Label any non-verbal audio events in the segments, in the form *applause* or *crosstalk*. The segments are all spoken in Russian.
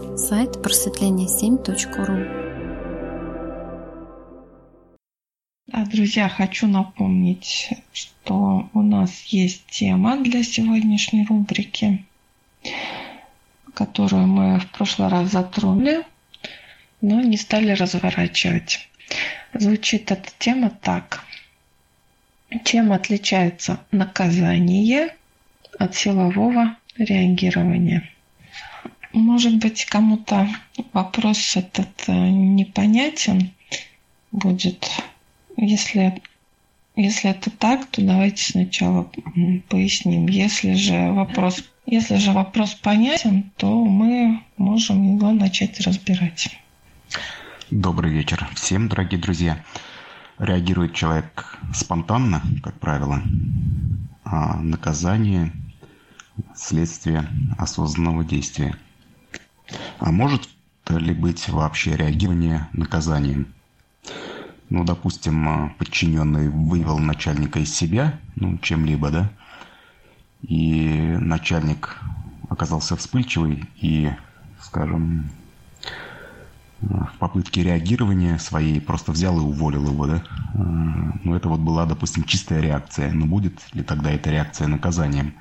Сайт просветление7.ру Да, друзья, хочу напомнить, что у нас есть тема для сегодняшней рубрики, которую мы в прошлый раз затронули, но не стали разворачивать. Звучит эта тема так. Чем отличается наказание от силового реагирования? Может быть, кому-то вопрос этот э, непонятен будет. Если, если это так, то давайте сначала поясним. Если же вопрос, если же вопрос понятен, то мы можем его начать разбирать. Добрый вечер всем, дорогие друзья. Реагирует человек спонтанно, как правило, а наказание – следствие осознанного действия. А может ли быть вообще реагирование наказанием? Ну, допустим, подчиненный вывел начальника из себя, ну, чем-либо, да, и начальник оказался вспыльчивый и, скажем, в попытке реагирования своей просто взял и уволил его, да? Ну, это вот была, допустим, чистая реакция. Но будет ли тогда эта реакция наказанием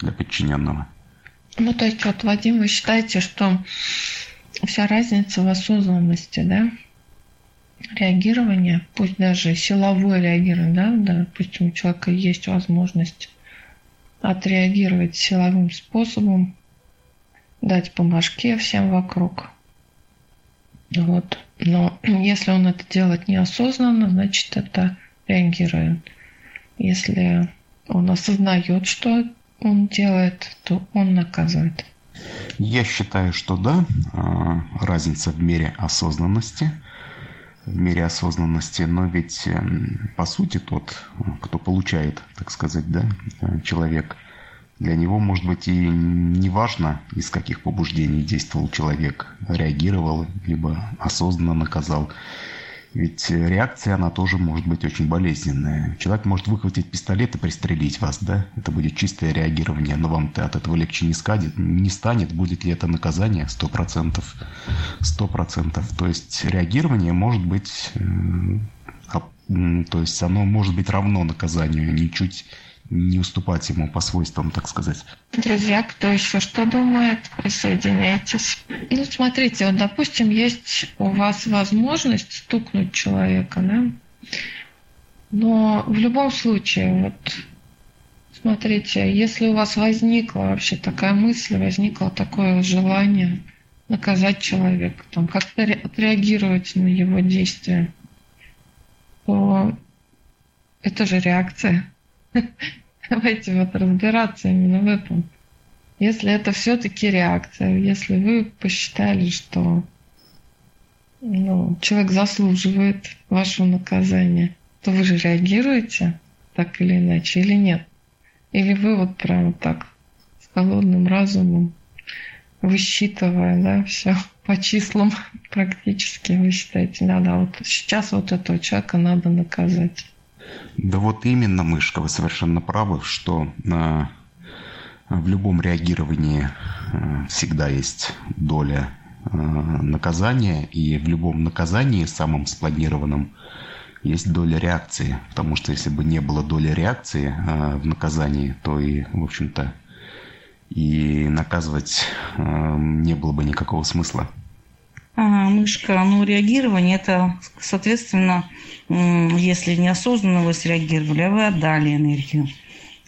для подчиненного? Ну, то есть, вот, Вадим, вы считаете, что вся разница в осознанности, да? Реагирование, пусть даже силовое реагирование, да, допустим, у человека есть возможность отреагировать силовым способом, дать по башке всем вокруг – вот. Но *clears throat* если он это делает неосознанно, значит, это реагирует. Если он осознает, что он делает, то он наказывает. Я считаю, что да, а, разница в мере осознанности, в мере осознанности, но ведь эм, по сути тот, кто получает, так сказать, да, э, человек – для него, может быть, и не важно, из каких побуждений действовал человек, реагировал, либо осознанно наказал. Ведь реакция, она тоже может быть очень болезненная. Человек может выхватить пистолет и пристрелить вас, да? Это будет чистое реагирование, но вам-то от этого легче не, скадит, не станет. Будет ли это наказание? Сто процентов. Сто процентов. То есть реагирование может быть... Э, то есть оно может быть равно наказанию, ничуть не уступать ему по свойствам, так сказать. Друзья, кто еще что думает, присоединяйтесь. Ну, смотрите, вот, допустим, есть у вас возможность стукнуть человека, да? Но в любом случае, вот, смотрите, если у вас возникла вообще такая мысль, возникло такое желание наказать человека, там, как-то отреагировать на его действия, то это же реакция. *laughs* Давайте вот разбираться именно в этом. Если это все-таки реакция, если вы посчитали, что ну, человек заслуживает вашего наказания, то вы же реагируете так или иначе или нет? Или вы вот прямо так с холодным разумом, высчитывая, да, все по числам *laughs* практически вы считаете, да, да, вот сейчас вот этого человека надо наказать. Да вот именно, Мышка, вы совершенно правы, что э, в любом реагировании э, всегда есть доля э, наказания, и в любом наказании, самом спланированном, есть доля реакции. Потому что если бы не было доли реакции э, в наказании, то и, в общем-то, и наказывать э, не было бы никакого смысла. Ага, мышка, ну реагирование это, соответственно, если неосознанно вы среагировали, а вы отдали энергию.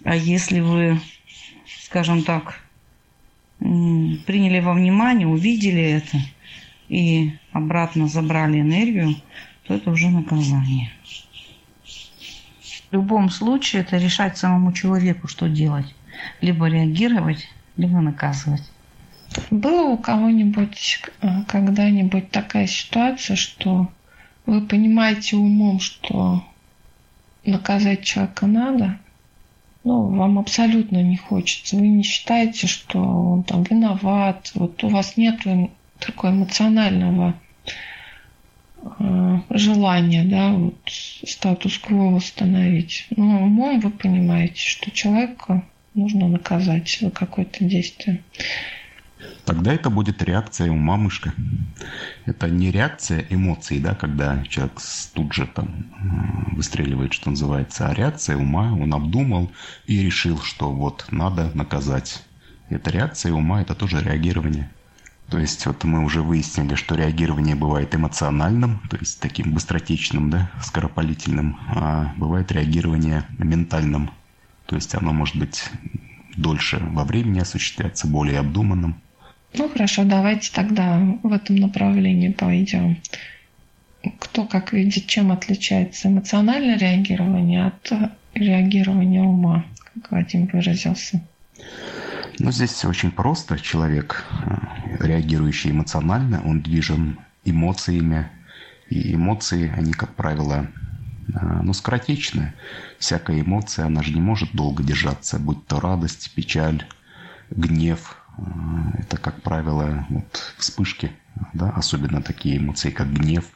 А если вы, скажем так, приняли во внимание, увидели это и обратно забрали энергию, то это уже наказание. В любом случае это решать самому человеку, что делать. Либо реагировать, либо наказывать. Была у кого-нибудь э, когда-нибудь такая ситуация, что вы понимаете умом, что наказать человека надо, ну, вам абсолютно не хочется. Вы не считаете, что он там виноват. Вот у вас нет такого эмоционального э, желания, да, вот статус-кво восстановить. Но умом вы понимаете, что человека нужно наказать за какое-то действие. Тогда это будет реакция ума мышка. Это не реакция эмоций, да, когда человек тут же там э, выстреливает, что называется, а реакция ума, он обдумал и решил, что вот надо наказать. Это реакция ума, это тоже реагирование. То есть вот мы уже выяснили, что реагирование бывает эмоциональным, то есть таким быстротечным, да, скоропалительным, а бывает реагирование ментальным. То есть оно может быть дольше во времени осуществляться, более обдуманным. Ну хорошо, давайте тогда в этом направлении пойдем. Кто как видит, чем отличается эмоциональное реагирование от реагирования ума, как Вадим выразился? Ну, здесь очень просто. Человек, э, реагирующий эмоционально, он движен эмоциями. И эмоции, они, как правило, э, ну, скоротечны. Всякая эмоция, она же не может долго держаться, будь то радость, печаль, гнев. Э, это, как правило, вот вспышки, да, особенно такие эмоции, как гнев –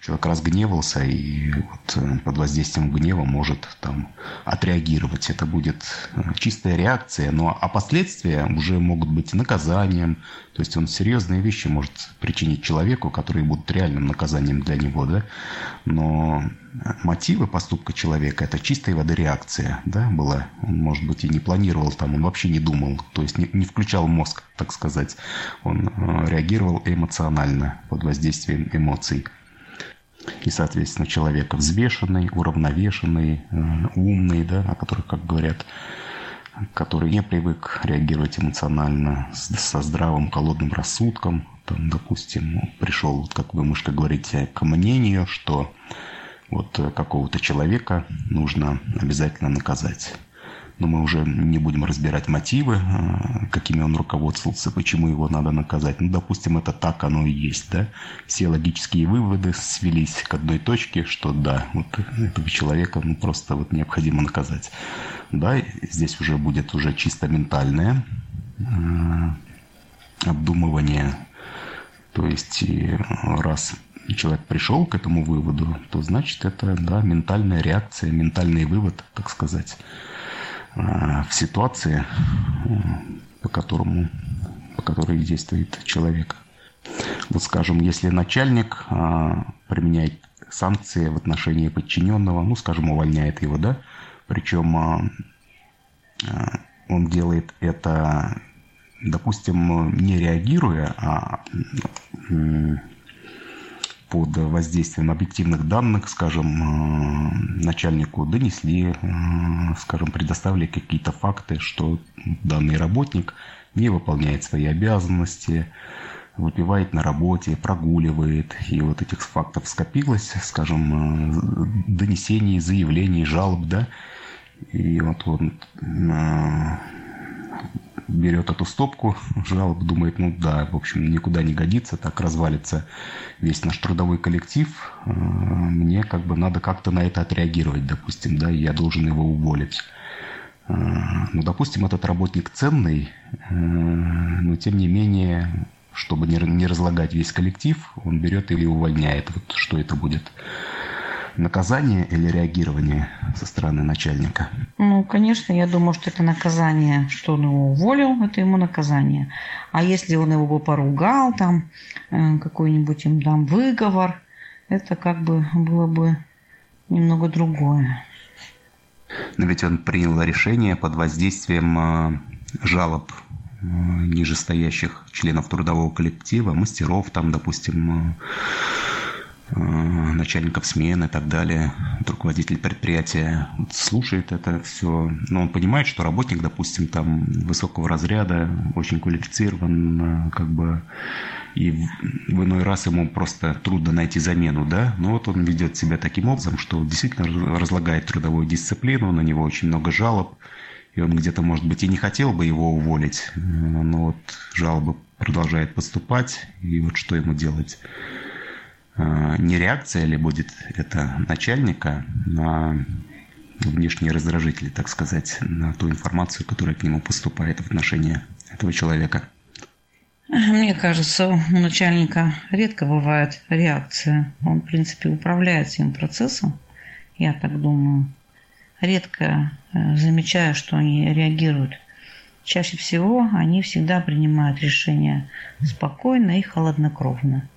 человек разгневался и вот э, под воздействием гнева может там отреагировать. Это будет э, чистая реакция, но а последствия уже могут быть наказанием. То есть он серьезные вещи может причинить человеку, которые будут реальным наказанием для него, да. Но мотивы поступка человека – это чистая воды реакция, да, была. Он, может быть, и не планировал там, он вообще не думал, то есть не, не включал мозг, так сказать. Он э, реагировал эмоционально под воздействием эмоций и, соответственно, человек взвешенный, уравновешенный, э, умный, да, о которых, как говорят, который не привык реагировать эмоционально, со здравым, холодным рассудком, там, допустим, пришел, вот, как вы, мышка, говорите, к мнению, что вот какого-то человека нужно обязательно наказать но мы уже не будем разбирать мотивы, э, какими он руководствовался, почему его надо наказать. Ну, допустим, это так оно и есть, да. Все логические выводы свелись к одной точке, что да, вот этого человека ну, просто вот необходимо наказать. Да, здесь уже будет уже чисто ментальное э, обдумывание. То есть, раз человек пришел к этому выводу, то значит это да, ментальная реакция, ментальный вывод, так сказать. А, в ситуации, по которому, по которой действует человек. Вот скажем, если начальник а, применяет санкции в отношении подчиненного, ну, скажем, увольняет его, да, причем он делает это, допустим, не реагируя, а под воздействием объективных данных, скажем, э, начальнику донесли, э, скажем, предоставили какие-то факты, что данный работник не выполняет свои обязанности, выпивает на работе, прогуливает. И вот этих фактов скопилось, скажем, э, донесений, заявлений, жалоб, да. И вот он берет эту стопку *laughs* жалоб, думает, ну да, в общем, никуда не годится, так развалится весь наш трудовой коллектив, э, мне как бы надо как-то на это отреагировать, допустим, да, я должен его уволить. Э, ну, допустим, этот работник ценный, э, но тем не менее, чтобы не разлагать весь коллектив, он берет или увольняет. Вот что это будет наказание или реагирование со стороны начальника? Ну, конечно, я думаю, что это наказание, что он его уволил, это ему наказание. А если он его бы поругал, там, э, какой-нибудь им там выговор, это как бы было бы немного другое. Но ведь он принял решение под воздействием э, жалоб э, нижестоящих членов трудового коллектива, мастеров, там, допустим, начальников смен и так далее, руководитель предприятия слушает это все, но он понимает, что работник, допустим, там высокого разряда, очень квалифицирован, как бы, и в иной раз ему просто трудно найти замену, да, но вот он ведет себя таким образом, что действительно разлагает трудовую дисциплину, на него очень много жалоб, и он где-то, может быть, и не хотел бы его уволить, но вот жалобы продолжают поступать, и вот что ему делать? Э, не реакция ли будет это начальника на внешние раздражители, так сказать, на ту информацию, которая к нему поступает в отношении этого человека? Мне кажется, у начальника редко бывает реакция. Он, в принципе, управляет всем процессом, я так думаю. Редко э, замечаю, что они реагируют. чаще всего они всегда принимают решения спокойно и холоднокровно.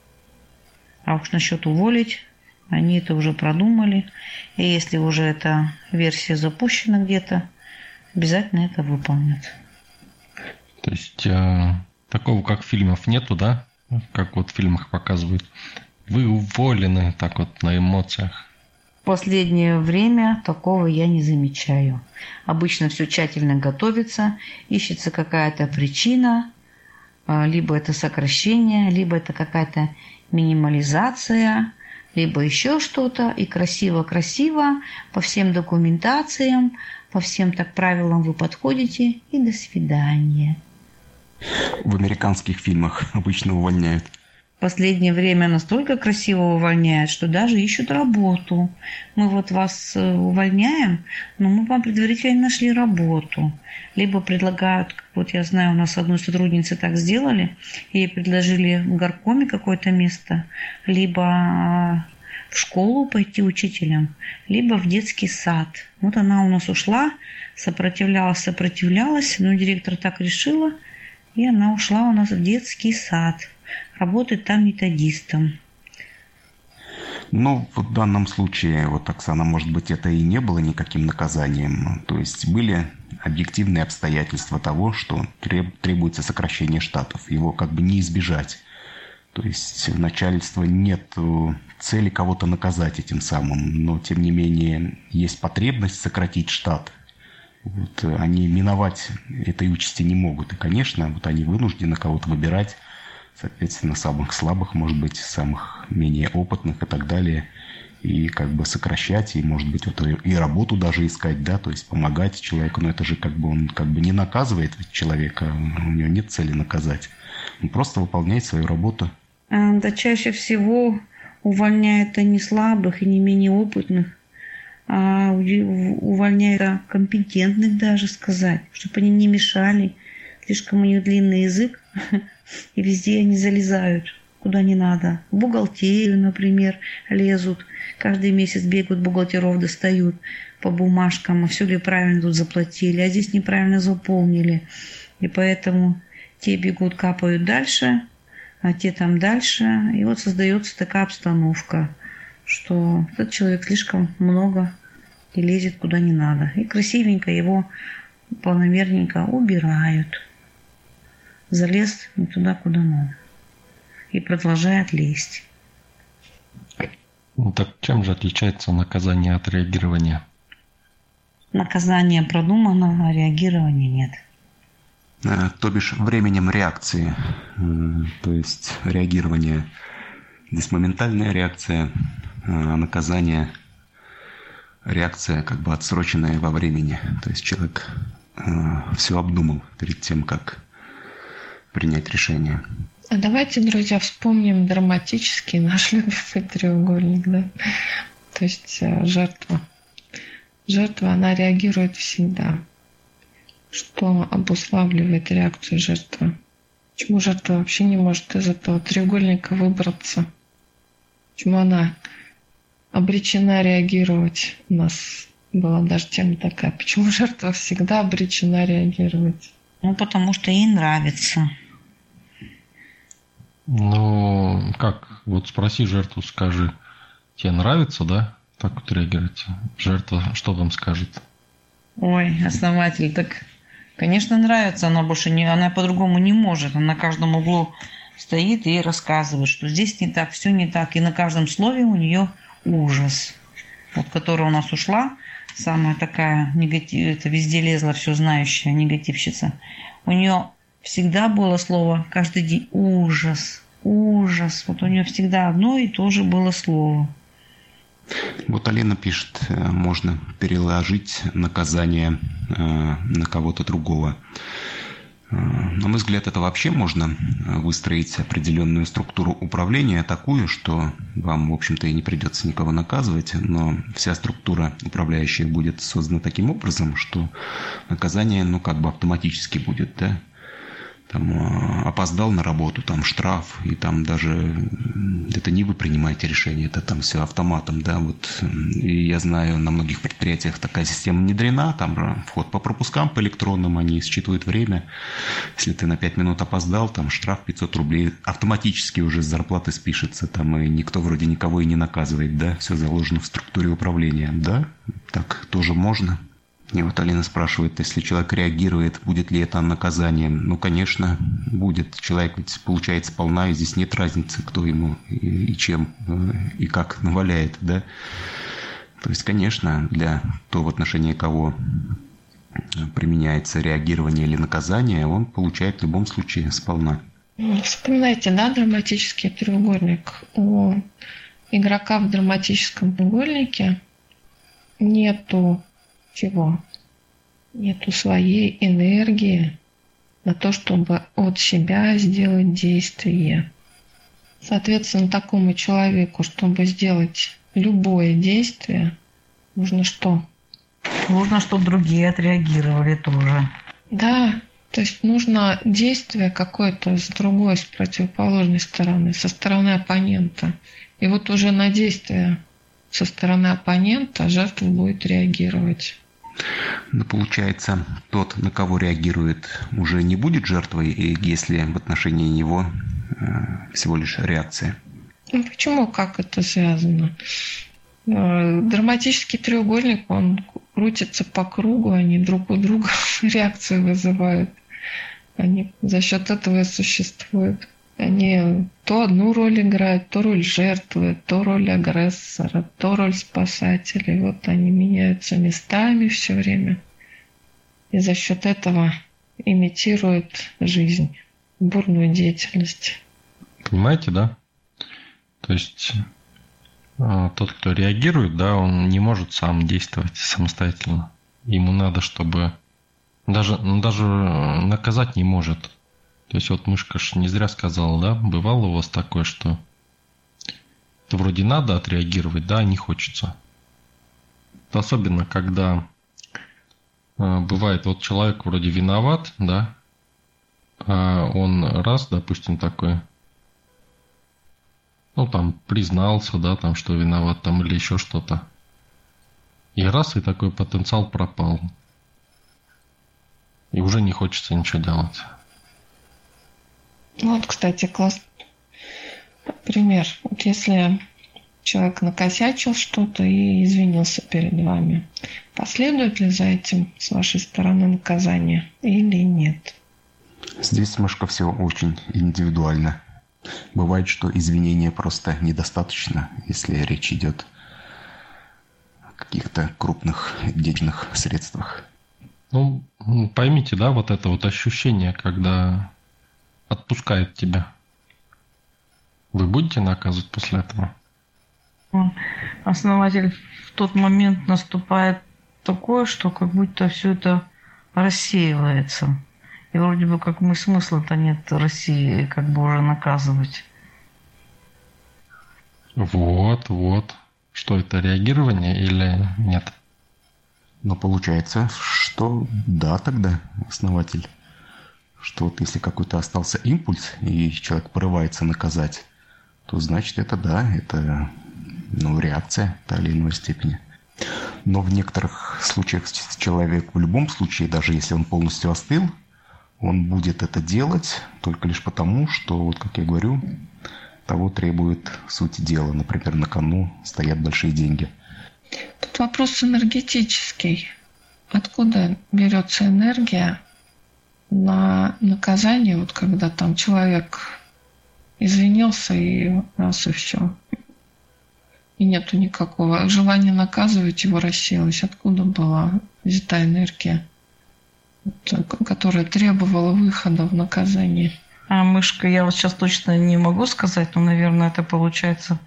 А уж насчет уволить, они это уже продумали. И если уже эта версия запущена где-то, обязательно это выполнят. То есть э, такого, как фильмов, нету, да? Как вот в фильмах показывают. Вы уволены так вот на эмоциях. В последнее время такого я не замечаю. Обычно все тщательно готовится, ищется какая-то причина, а, либо это сокращение, либо это какая-то минимализация, либо еще что-то, и красиво-красиво, по всем документациям, по всем так правилам вы подходите, и до свидания. В американских фильмах обычно увольняют последнее время настолько красиво увольняют, что даже ищут работу. Мы вот вас э, увольняем, но мы вам предварительно нашли работу. Либо предлагают, вот я знаю, у нас одной сотрудницы так сделали, ей предложили в горкоме какое-то место, либо а, в школу пойти учителем, либо в детский сад. Вот она у нас ушла, сопротивлялась, сопротивлялась, но директор так решила, и она ушла у нас в детский сад работать там методистом. Ну, в данном случае, вот, Оксана, может быть, это и не было никаким наказанием. То есть были объективные обстоятельства того, что требуется сокращение штатов. Его как бы не избежать. То есть у начальства нет цели кого-то наказать этим самым, но тем не менее есть потребность сократить штат. Вот, они миновать этой участи не могут. И, конечно, вот они вынуждены кого-то выбирать соответственно, самых слабых, может быть, самых менее опытных и так далее, и как бы сокращать, и, может быть, вот и работу даже искать, да, то есть помогать человеку, но это же как бы он как бы не наказывает человека, у него нет цели наказать, он просто выполняет свою работу. А, да чаще всего увольняют и не слабых, и не менее опытных, а увольняют компетентных даже сказать, чтобы они не мешали. Слишком у них длинный язык, *laughs* и везде они залезают, куда не надо. В бухгалтерию, например, лезут. Каждый месяц бегают, бухгалтеров достают по бумажкам, а все ли правильно тут заплатили, а здесь неправильно заполнили. И поэтому те бегут, капают дальше, а те там дальше. И вот создается такая обстановка, что этот человек слишком много и лезет куда не надо. И красивенько его планомерненько убирают залез не туда, куда надо. И продолжает лезть. Ну так чем же отличается наказание от реагирования? Наказание продумано, а реагирования нет. Э, то бишь временем реакции. Э, то есть реагирование здесь моментальная реакция, а наказание реакция как бы отсроченная во времени. То есть человек э, все обдумал перед тем, как принять решение. А давайте, друзья, вспомним драматический наш *laughs* любимый треугольник, да? То есть э, жертва. Жертва, она реагирует всегда. Что обуславливает реакцию жертвы? Почему жертва вообще не может из этого треугольника выбраться? Почему она обречена реагировать? У нас была даже тема такая. Почему жертва всегда обречена реагировать? Ну, потому что ей нравится. Ну, как, вот спроси жертву, скажи, тебе нравится, да, так вот реагировать? Жертва что вам скажет? Ой, основатель, так, конечно, нравится, она больше не, она по-другому не может. Она на каждом углу стоит и рассказывает, что здесь не так, все не так. И на каждом слове у нее ужас. Вот, которая у нас ушла, самая такая негатив, это везде лезла все знающая негативщица. У нее всегда было слово каждый день ужас, ужас. Вот у нее всегда одно и то же было слово. Вот Алина пишет, э, можно переложить наказание э, на кого-то другого. Э, на мой взгляд, это вообще можно выстроить определенную структуру управления такую, что вам, в общем-то, и не придется никого наказывать, но вся структура управляющая будет создана таким образом, что наказание, ну, как бы автоматически будет, да, там, а, опоздал на работу, там штраф, и там даже это не вы принимаете решение, это там все автоматом, да, вот. И я знаю, на многих предприятиях такая система внедрена, там вход по пропускам, по электронным, они считывают время. Если ты на 5 минут опоздал, там штраф 500 рублей автоматически уже с зарплаты спишется, там, и никто вроде никого и не наказывает, да, все заложено в структуре управления, да, так тоже можно. И вот Алина спрашивает, если человек реагирует, будет ли это наказанием? Ну, конечно, будет. Человек ведь получает сполна, и здесь нет разницы, кто ему и, чем, э, и как наваляет, да? То есть, конечно, для того, в отношении кого применяется реагирование или наказание, он получает в любом случае сполна. Вспоминайте, да, драматический треугольник? У игрока в драматическом треугольнике нету чего? Нету своей энергии на то, чтобы от себя сделать действие. Соответственно, такому человеку, чтобы сделать любое действие, нужно что? Нужно, чтобы другие отреагировали тоже. Да, то есть нужно действие какое-то с другой, с противоположной стороны, со стороны оппонента. И вот уже на действие со стороны оппонента жертва будет реагировать. Но получается, тот, на кого реагирует, уже не будет жертвой, если в отношении него э, всего лишь реакция. Ну, почему? Как это связано? Э, драматический треугольник, он крутится по кругу, они друг у друга *laughs* реакцию вызывают. Они за счет этого и существуют. Они то одну роль играют, то роль жертвы, то роль агрессора, то роль спасателя. И вот они меняются местами все время. И за счет этого имитируют жизнь, бурную деятельность. Понимаете, да? То есть а, тот, кто реагирует, да, он не может сам действовать самостоятельно. Ему надо, чтобы даже, даже наказать не может. То есть вот мышка ж не зря сказала, да, бывало у вас такое, что это вроде надо отреагировать, да, а не хочется. Особенно, когда э, бывает, вот человек вроде виноват, да, а он раз, допустим, такой, ну, там, признался, да, там, что виноват, там, или еще что-то. И раз, и такой потенциал пропал. И уже не хочется ничего делать. Вот, кстати, класс пример. Вот если человек накосячил что-то и извинился перед вами, последует ли за этим с вашей стороны наказание или нет? Здесь, Машка, все очень индивидуально. Бывает, что извинения просто недостаточно, если речь идет о каких-то крупных денежных средствах. Ну, поймите, да, вот это вот ощущение, когда отпускает тебя. Вы будете наказывать после этого? Основатель в тот момент наступает такое, что как будто все это рассеивается. И вроде бы как мы смысла-то нет России как бы уже наказывать. Вот, вот. Что это, реагирование или нет? Но получается, что да тогда, основатель что вот если какой-то остался импульс, и человек порывается наказать, то значит это да, это ну, реакция в той или иной степени. Но в некоторых случаях человек в любом случае, даже если он полностью остыл, он будет это делать только лишь потому, что, вот как я говорю, того требует суть дела. Например, на кону стоят большие деньги. Тут вопрос энергетический. Откуда берется энергия на наказание, вот когда там человек извинился и раз и все. И нету никакого желания наказывать его рассеялось. Откуда была взята энергия, которая требовала выхода в наказание? А мышка, я вот сейчас точно не могу сказать, но, наверное, это получается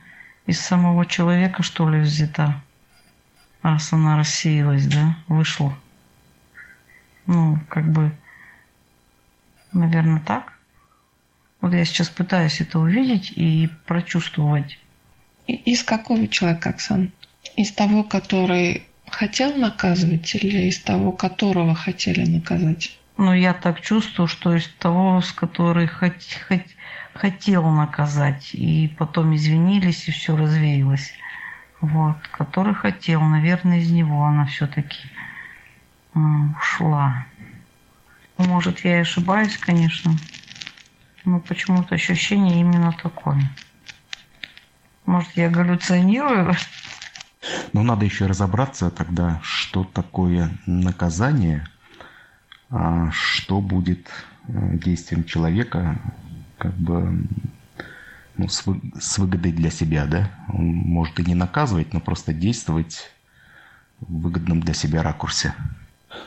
из самого человека, что ли, взята. Раз она рассеялась, да, вышла. Ну, как бы Наверное, так. Вот я сейчас пытаюсь это увидеть и прочувствовать. Из какого человека, Оксан? Из того, который хотел наказывать или из того, которого хотели наказать? Ну, я так чувствую, что из того, с которой хот, хот, хотел наказать, и потом извинились, и все развеялось. Вот, который хотел, наверное, из него она все-таки ушла. Может, я и ошибаюсь, конечно, но почему-то ощущение именно такое. Может, я галлюционирую? Но надо еще разобраться тогда, что такое наказание, а что будет э, действием человека, как бы ну, с, вы, с выгодой для себя, да? Он может и не наказывать, но просто действовать в выгодном для себя ракурсе.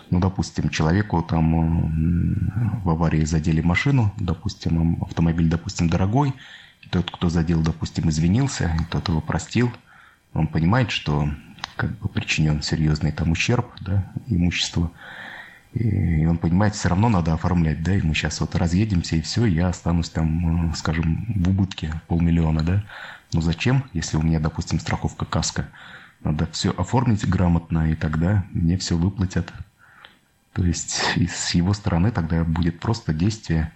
Ну, допустим, человеку там в аварии задели машину, допустим, автомобиль, допустим, дорогой, и тот, кто задел, допустим, извинился, и тот его простил, он понимает, что как бы причинен серьезный там ущерб, да, имуществу, и он понимает, все равно надо оформлять, да, и мы сейчас вот разъедемся, и все, я останусь там, скажем, в убытке полмиллиона, да. Но зачем, если у меня, допустим, страховка каска? Надо все оформить грамотно, и тогда мне все выплатят. То есть с его стороны тогда будет просто действие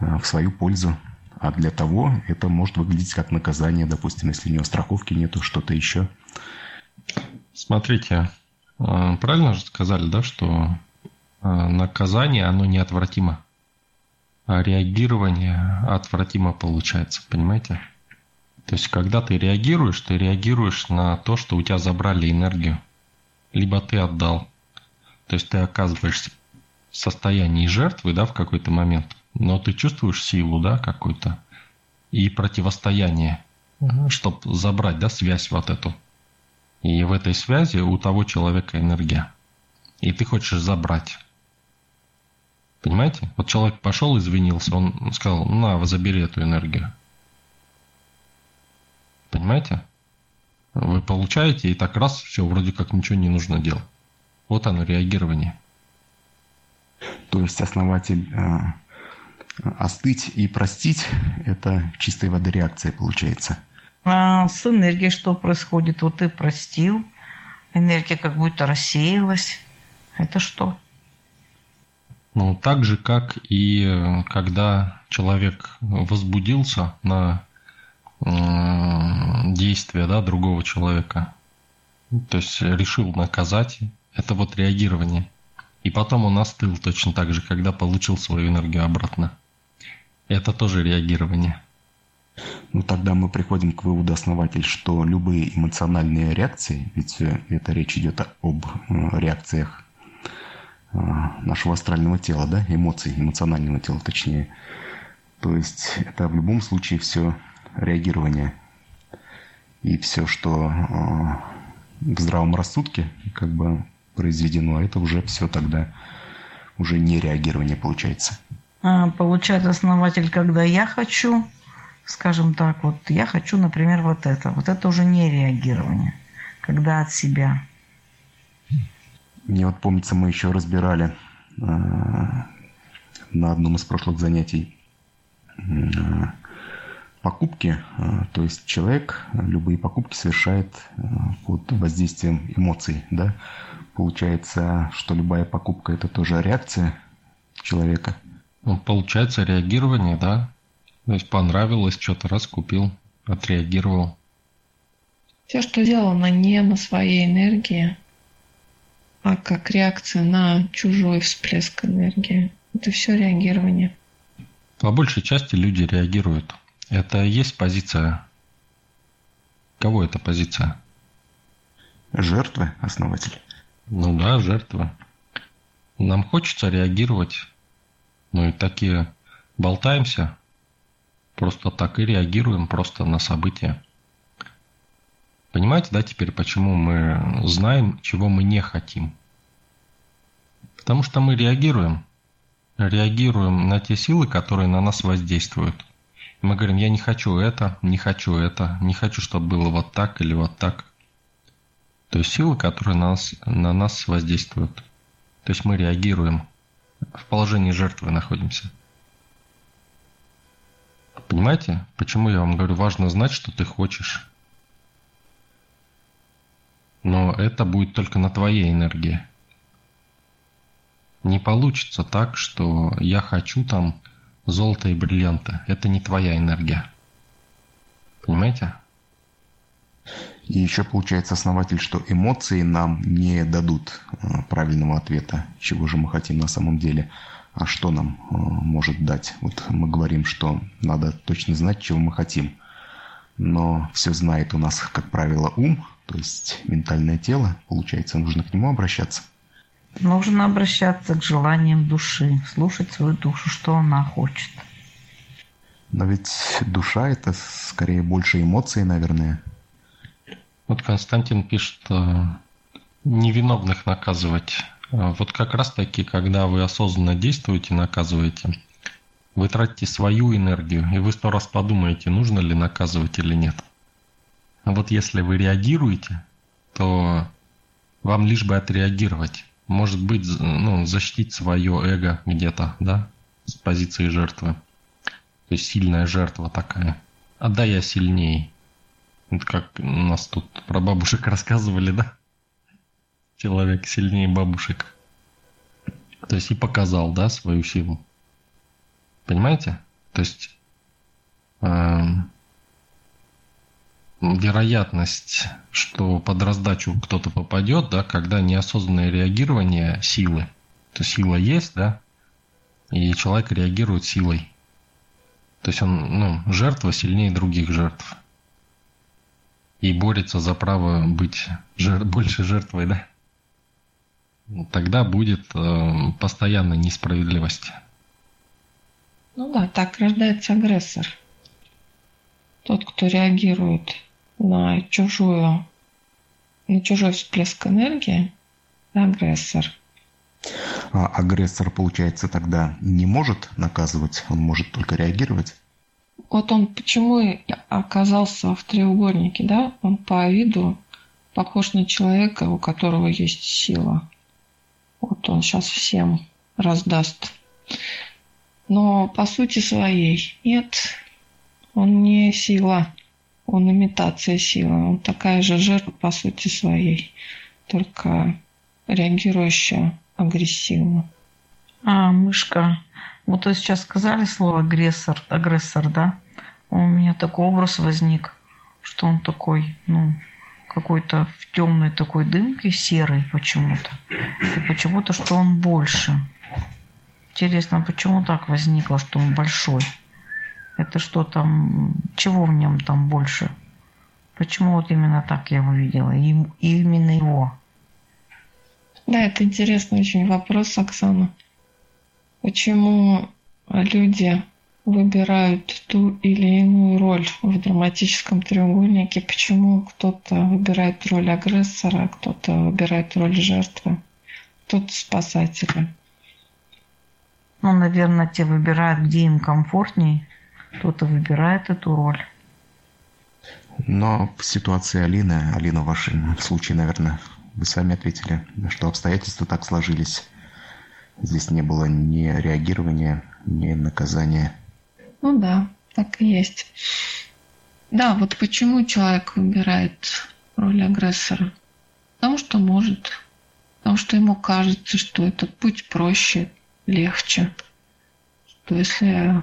э, в свою пользу. А для того это может выглядеть как наказание, допустим, если у него страховки нету, что-то еще. Смотрите, э, правильно же сказали, да, что э, наказание, оно неотвратимо. А реагирование отвратимо получается, понимаете? То есть, когда ты реагируешь, ты реагируешь на то, что у тебя забрали энергию. Либо ты отдал. То есть ты оказываешься в состоянии жертвы, да, в какой-то момент, но ты чувствуешь силу, да, какую-то, и противостояние, чтобы забрать, да, связь вот эту. И в этой связи у того человека энергия. И ты хочешь забрать. Понимаете? Вот человек пошел, извинился, он сказал, на, забери эту энергию. Понимаете? Вы получаете, и так раз, все, вроде как ничего не нужно делать. Вот оно, реагирование. То есть основатель э, остыть и простить – это чистой воды реакция получается. А с энергией что происходит? Вот ты простил, энергия как будто рассеялась. Это что? Ну, так же, как и э, когда человек возбудился на э, действие да, другого человека, то есть решил наказать это вот реагирование. И потом он остыл точно так же, когда получил свою энергию обратно. Это тоже реагирование. Ну тогда мы приходим к выводу основатель, что любые эмоциональные реакции, ведь э, это речь идет об э, реакциях э, нашего астрального тела, да, эмоций, эмоционального тела точнее. То есть это в любом случае все реагирование. И все, что в здравом рассудке, как бы произведено, а это уже все тогда уже не реагирование получается. А, получает основатель, когда я хочу, скажем так, вот я хочу, например, вот это. Вот это уже не реагирование, когда от себя. Мне вот помнится, мы еще разбирали э, на одном из прошлых занятий э, покупки, э, то есть человек любые покупки совершает э, под воздействием эмоций, да, получается, что любая покупка это тоже реакция человека. Ну, получается реагирование, да. То есть понравилось, что-то раз купил, отреагировал. Все, что сделано не на своей энергии, а как реакция на чужой всплеск энергии. Это все реагирование. По большей части люди реагируют. Это есть позиция. Кого это позиция? Жертвы, основатель. Ну да, жертва. Нам хочется реагировать. Ну и такие болтаемся, просто так и реагируем просто на события. Понимаете, да, теперь почему мы знаем, чего мы не хотим? Потому что мы реагируем. Реагируем на те силы, которые на нас воздействуют. Мы говорим, я не хочу это, не хочу это, не хочу, чтобы было вот так или вот так. То есть силы, которые на нас, на нас воздействуют. То есть мы реагируем. В положении жертвы находимся. Понимаете, почему я вам говорю, важно знать, что ты хочешь. Но это будет только на твоей энергии. Не получится так, что я хочу там золото и бриллианты. Это не твоя энергия. Понимаете? И еще получается основатель, что эмоции нам не дадут э, правильного ответа, чего же мы хотим на самом деле. А что нам э, может дать? Вот мы говорим, что надо точно знать, чего мы хотим. Но все знает у нас, как правило, ум, то есть ментальное тело. Получается, нужно к нему обращаться. Нужно обращаться к желаниям души, слушать свою душу, что она хочет. Но ведь душа это скорее больше эмоций, наверное. Вот Константин пишет, э, невиновных наказывать. Э, вот как раз таки, когда вы осознанно действуете, наказываете, вы тратите свою энергию, и вы сто раз подумаете, нужно ли наказывать или нет. А вот если вы реагируете, то вам лишь бы отреагировать. Может быть, ну, защитить свое эго где-то, да, с позиции жертвы. То есть сильная жертва такая. А да, я сильнее. Это как нас тут про бабушек рассказывали, да? Человек сильнее бабушек. То есть и показал, да, свою силу. Понимаете? То есть э, вероятность, что под раздачу кто-то попадет, да, когда неосознанное реагирование силы. То сила есть, да, и человек реагирует силой. То есть он, ну, жертва сильнее других жертв и борется за право быть жер... больше жертвой, да? Тогда будет э, постоянная несправедливость. Ну да, так рождается агрессор. Тот, кто реагирует на чужую, на чужой всплеск энергии, агрессор. А агрессор, получается, тогда не может наказывать, он может только реагировать? Вот он почему оказался в треугольнике, да? Он по виду похож на человека, у которого есть сила. Вот он сейчас всем раздаст. Но по сути своей нет, он не сила, он имитация силы. Он такая же жертва по сути своей, только реагирующая агрессивно. А, мышка, вот вы сейчас сказали слово агрессор, агрессор, да? У меня такой образ возник, что он такой, ну, какой-то в темной такой дымке, серый почему-то. И почему-то, что он больше. Интересно, почему так возникло, что он большой? Это что там, чего в нем там больше? Почему вот именно так я его видела? И, и именно его. Да, это интересный очень вопрос, Оксана. Почему люди выбирают ту или иную роль в драматическом треугольнике, почему кто-то выбирает роль агрессора, кто-то выбирает роль жертвы, кто-то спасателя. Ну, наверное, те выбирают, где им комфортней, кто-то выбирает эту роль. Но в ситуации Алины, Алина в вашем случае, наверное, вы сами ответили, что обстоятельства так сложились. Здесь не было ни реагирования, ни наказания. Ну да, так и есть. Да, вот почему человек выбирает роль агрессора? Потому что может. Потому что ему кажется, что этот путь проще, легче. Что если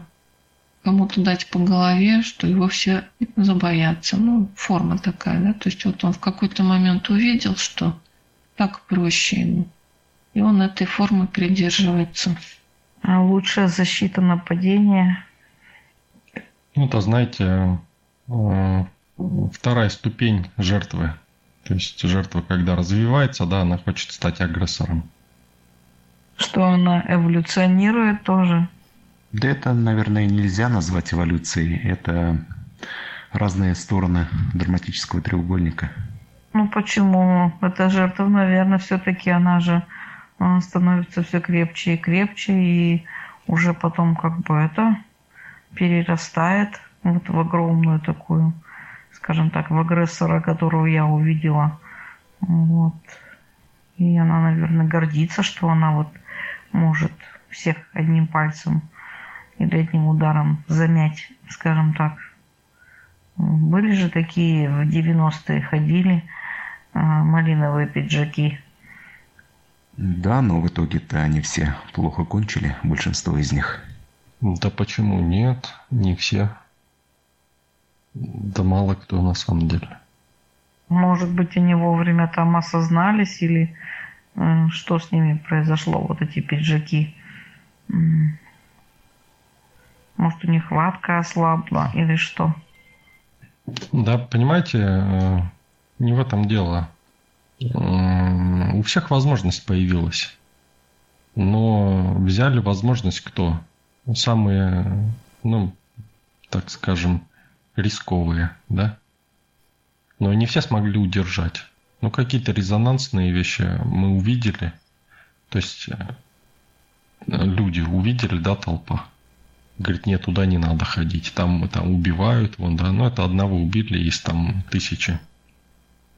кому-то дать по голове, что его все забоятся. Ну, форма такая, да. То есть вот он в какой-то момент увидел, что так проще ему. И он этой формы придерживается. А лучшая защита нападения? Ну, это, знаете, э, вторая ступень жертвы. То есть жертва, когда развивается, да, она хочет стать агрессором. Что она эволюционирует тоже? Да это, наверное, нельзя назвать эволюцией. Это разные стороны драматического треугольника. Ну почему? Эта жертва, наверное, все-таки она же становится все крепче и крепче, и уже потом как бы это перерастает вот в огромную такую, скажем так, в агрессора, которого я увидела. Вот. И она, наверное, гордится, что она вот может всех одним пальцем или одним ударом замять, скажем так. Были же такие в 90-е ходили а, малиновые пиджаки Да, но в итоге-то они все плохо кончили, большинство из них. Да почему нет? Не все. Да мало кто на самом деле. Может быть, они вовремя там осознались или э, что с ними произошло, вот эти пиджаки. Может, у них хватка ослабла или что? Да, понимаете, э, не в этом дело. У всех возможность появилась. Но взяли возможность кто? Самые, ну, так скажем, рисковые, да? Но не все смогли удержать. Ну, какие-то резонансные вещи мы увидели. То есть э, люди увидели, да, толпа. Говорит, нет, туда не надо ходить. Там, там убивают, вон, да. Ну, это одного убили из там тысячи.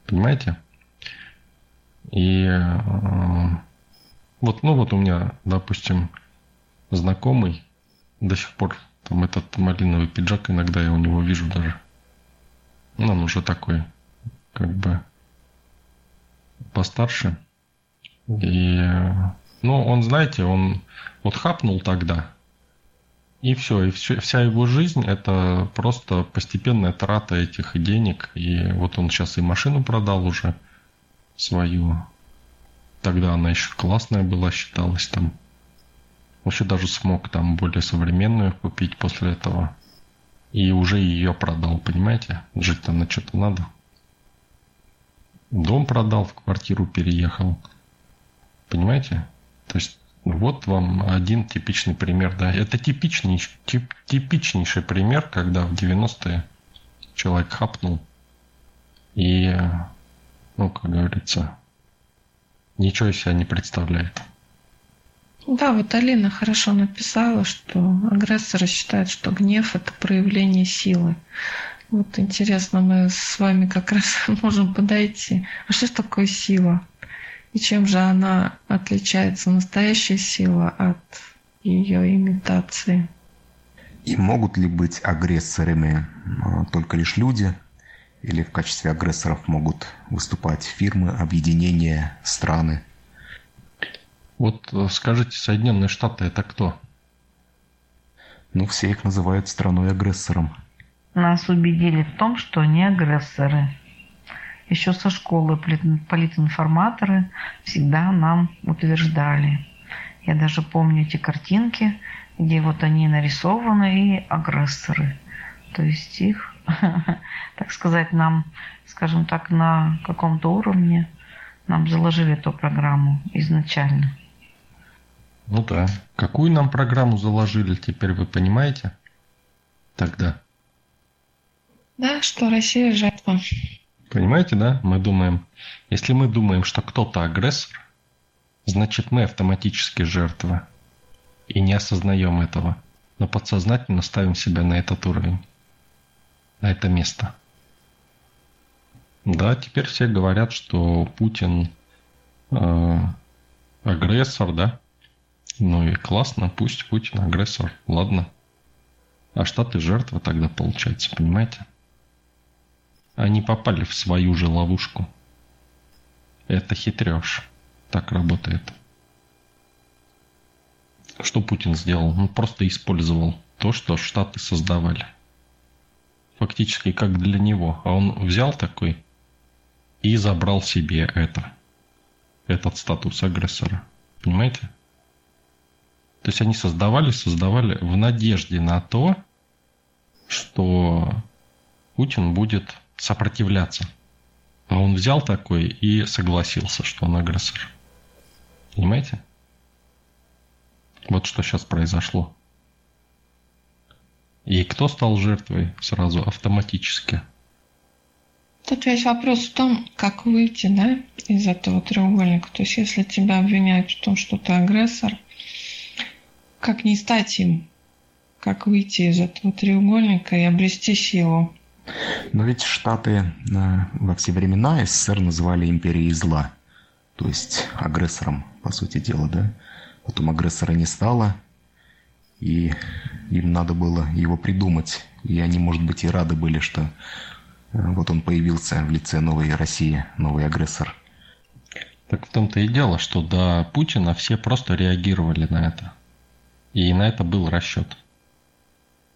Понимаете? И э, вот, ну вот у меня, допустим, знакомый до сих пор там этот малиновый пиджак иногда я у него вижу даже. Ну, он уже такой, как бы постарше. И, ну, он, знаете, он вот хапнул тогда, и все, и все, вся его жизнь это просто постепенная трата этих денег. И вот он сейчас и машину продал уже свою. Тогда она еще классная была, считалась там. Вообще даже смог там более современную купить после этого. И уже ее продал, понимаете? Жить там на что-то надо. Дом продал, в квартиру переехал. Понимаете? То есть вот вам один типичный пример. Да. Это типичный, тип, типичнейший пример, когда в 90-е человек хапнул и, ну, как говорится, ничего из себя не представляет. Да, вот Алина хорошо написала, что агрессоры считают, что гнев – это проявление силы. Вот интересно, мы с вами как раз *laughs* можем подойти. А что такое сила? И чем же она отличается, настоящая сила, от ее имитации? И могут ли быть агрессорами а, только лишь люди? Или в качестве агрессоров могут выступать фирмы, объединения, страны? Вот э, скажите, Соединенные Штаты это кто? Ну, все их называют страной-агрессором. Нас убедили в том, что они агрессоры. Еще со школы политинформаторы всегда нам утверждали. Я даже помню эти картинки, где вот они нарисованы и агрессоры. То есть их, *laughs* так сказать, нам, скажем так, на каком-то уровне нам заложили эту программу изначально. Ну да. Какую нам программу заложили, теперь вы понимаете? Тогда. Да, что Россия жертва. Понимаете, да? Мы думаем, если мы думаем, что кто-то агрессор, значит мы автоматически жертва. И не осознаем этого. Но подсознательно ставим себя на этот уровень. На это место. Да, теперь все говорят, что Путин э, агрессор, да? Ну и классно, пусть Путин агрессор, ладно. А Штаты жертва тогда получается, понимаете? Они попали в свою же ловушку. Это хитрешь. Так работает. Что Путин сделал? Он просто использовал то, что Штаты создавали. Фактически как для него. А он взял такой и забрал себе это. Этот статус агрессора. Понимаете? То есть они создавали, создавали в надежде на то, что Путин будет сопротивляться. А он взял такой и согласился, что он агрессор. Понимаете? Вот что сейчас произошло. И кто стал жертвой сразу автоматически? Тут весь вопрос в том, как выйти да, из этого треугольника. То есть, если тебя обвиняют в том, что ты агрессор – как не стать им? Как выйти из этого треугольника и обрести силу? Но ведь Штаты э, во все времена СССР называли империей зла. То есть агрессором, по сути дела, да? Потом агрессора не стало, и им надо было его придумать. И они, может быть, и рады были, что э, вот он появился в лице новой России, новый агрессор. Так в том-то и дело, что до Путина все просто реагировали на это. И на это был расчет.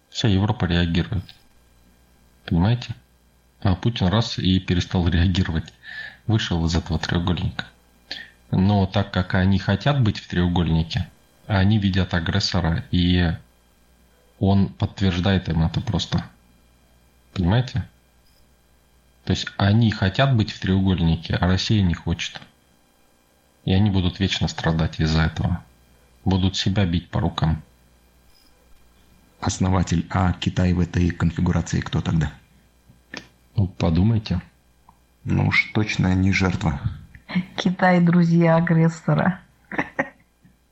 Вся Европа реагирует. Понимаете? А Путин раз и перестал реагировать. Вышел из этого треугольника. Но так как они хотят быть в треугольнике, они видят агрессора, и он подтверждает им это просто. Понимаете? То есть они хотят быть в треугольнике, а Россия не хочет. И они будут вечно страдать из-за этого. Будут себя бить по рукам. Основатель, а Китай в этой конфигурации кто тогда? Ну, подумайте. Ну уж точно не жертва. Китай друзья агрессора.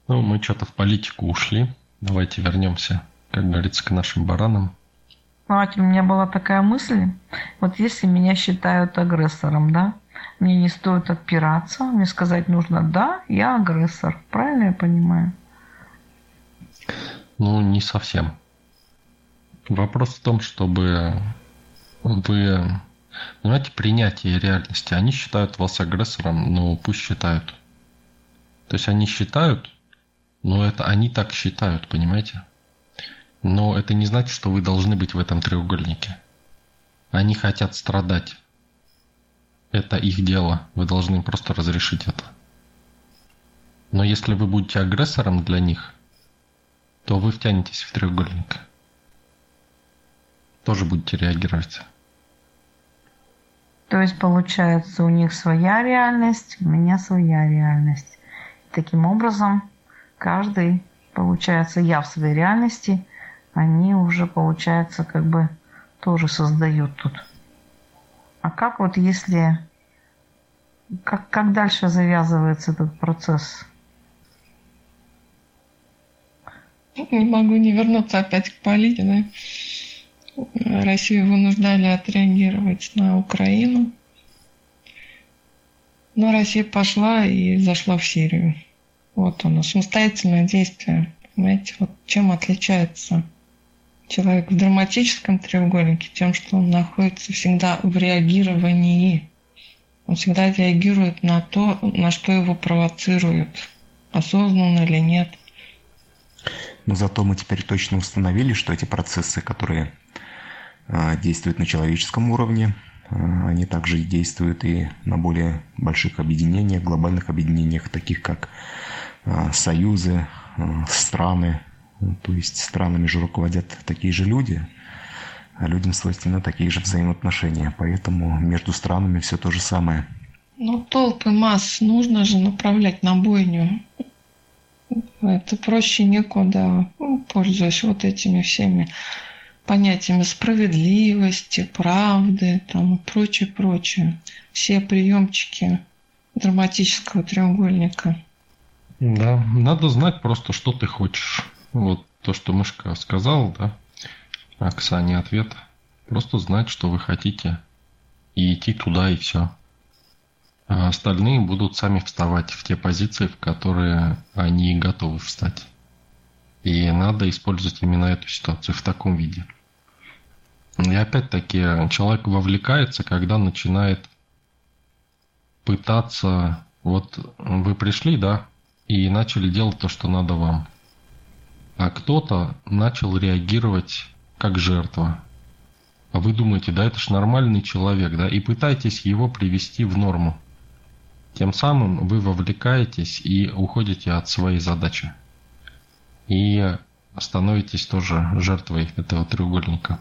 Ну, мы что-то в политику ушли. Давайте вернемся, как говорится, к нашим баранам. Знаете, у меня была такая мысль, вот если меня считают агрессором, да, мне не стоит отпираться, мне сказать нужно «да, я агрессор». Правильно я понимаю? Ну, не совсем. Вопрос в том, чтобы вы... Понимаете, принятие реальности. Они считают вас агрессором, ну пусть считают. То есть они считают, но это они так считают, понимаете? Но это не значит, что вы должны быть в этом треугольнике. Они хотят страдать. Это их дело. Вы должны просто разрешить это. Но если вы будете агрессором для них, то вы втянетесь в треугольник. Тоже будете реагировать. То есть, получается, у них своя реальность, у меня своя реальность. Таким образом, каждый, получается, я в своей реальности, они уже, получается, как бы тоже создают тут. А как вот если... Как, как дальше завязывается этот процесс? Не могу не вернуться опять к политике. Россию вынуждали отреагировать на Украину. Но Россия пошла и зашла в Сирию. Вот оно, самостоятельное действие. Понимаете, вот чем отличается человек в драматическом треугольнике тем, что он находится всегда в реагировании. Он всегда реагирует на то, на что его провоцируют, осознанно или нет. Но зато мы теперь точно установили, что эти процессы, которые э, действуют на человеческом уровне, э, они также действуют и на более больших объединениях, глобальных объединениях, таких как э, союзы, страны, то есть странами же руководят такие же люди, а людям свойственны такие же взаимоотношения. Поэтому между странами все то же самое. Ну, толпы масс нужно же направлять на бойню. Это проще некуда, ну, пользуясь вот этими всеми понятиями справедливости, правды там, и прочее, прочее. Все приемчики драматического треугольника. Да, надо знать просто, что ты хочешь. Вот то, что мышка сказала, да, Оксане ответ. Просто знать, что вы хотите, и идти туда, и все. А остальные будут сами вставать в те позиции, в которые они готовы встать. И надо использовать именно эту ситуацию в таком виде. И опять-таки, человек вовлекается, когда начинает пытаться... Вот вы пришли, да, и начали делать то, что надо вам а кто-то начал реагировать как жертва. А вы думаете, да это ж нормальный человек, да, и пытаетесь его привести в норму. Тем самым вы вовлекаетесь и уходите от своей задачи. И становитесь тоже жертвой этого треугольника.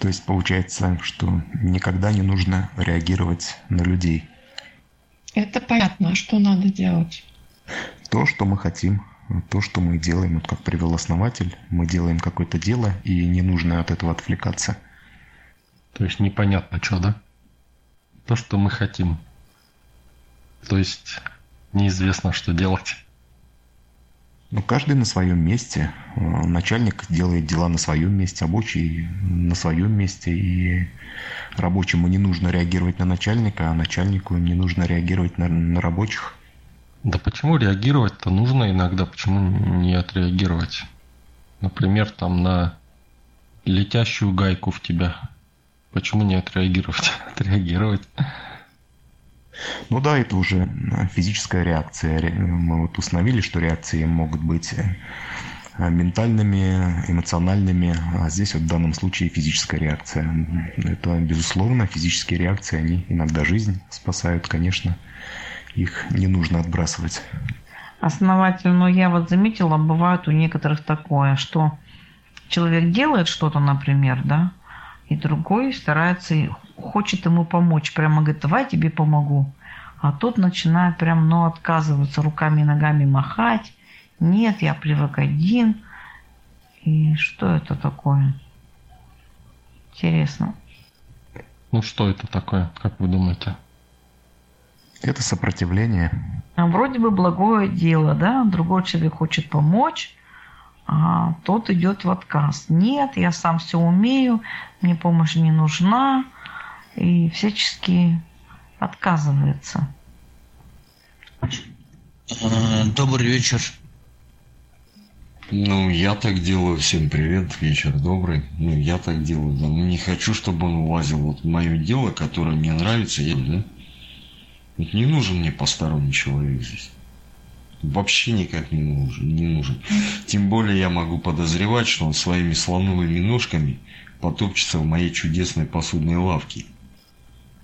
То есть получается, что никогда не нужно реагировать на людей. Это понятно. А что надо делать? То, что мы хотим то, что мы делаем, вот как привел основатель, мы делаем какое-то дело, и не нужно от этого отвлекаться. То есть непонятно что, да? То, что мы хотим. То есть неизвестно, что делать. Ну, каждый на своем месте. Начальник делает дела на своем месте, рабочий на своем месте. И рабочему не нужно реагировать на начальника, а начальнику не нужно реагировать на, на рабочих. Да почему реагировать-то нужно иногда? Почему не отреагировать? Например, там на летящую гайку в тебя. Почему не отреагировать? *laughs* Отреагировать. Ну да, это уже физическая реакция. Мы вот установили, что реакции могут быть э, ментальными, эмоциональными, а здесь вот в данном случае физическая реакция. Это, безусловно, физические реакции, они иногда жизнь спасают, конечно, их не нужно отбрасывать. Основатель, но я вот заметила, бывает у некоторых такое, что человек делает что-то, например, да, и другой старается, хочет ему помочь, прямо говорит, давай я тебе помогу. А тот начинает прям, ну, отказываться руками и ногами махать. Нет, я привык один. И что это такое? Интересно. Ну, что это такое, как вы думаете? Это сопротивление. А вроде бы благое дело, да? Другой человек хочет помочь, а тот идет в отказ. Нет, я сам все умею, мне помощь не нужна. И всячески отказывается. Добрый вечер. Ну, я так делаю. Всем привет, вечер добрый. Ну, я так делаю, да. Ну, не хочу, чтобы он улазил. Вот мое дело, которое мне нравится, я, да. Вот не нужен мне посторонний человек здесь вообще никак не нужен, не нужен. Тем более я могу подозревать, что он своими слоновыми ножками потопчется в моей чудесной посудной лавке.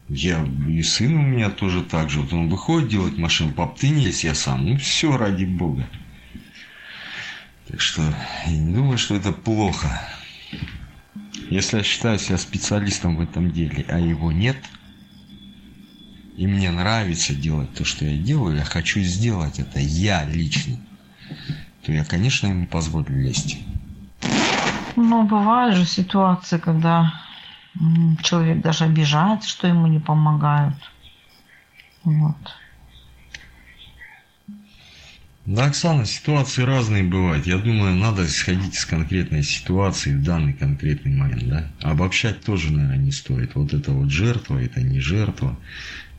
Я и сын у меня тоже так же. Вот он выходит делать машину, поптынились я сам. Ну все ради бога. Так что я не думаю, что это плохо. Если я считаю себя специалистом в этом деле, а его нет – и мне нравится делать то, что я делаю, я хочу сделать это, я лично, то я, конечно, им не позволю лезть. Ну, бывают же ситуации, когда человек даже обижается, что ему не помогают. Вот. Да, Оксана, ситуации разные бывают. Я думаю, надо исходить из конкретной ситуации в данный конкретный момент. Да? Обобщать тоже, наверное, не стоит. Вот это вот жертва, это не жертва.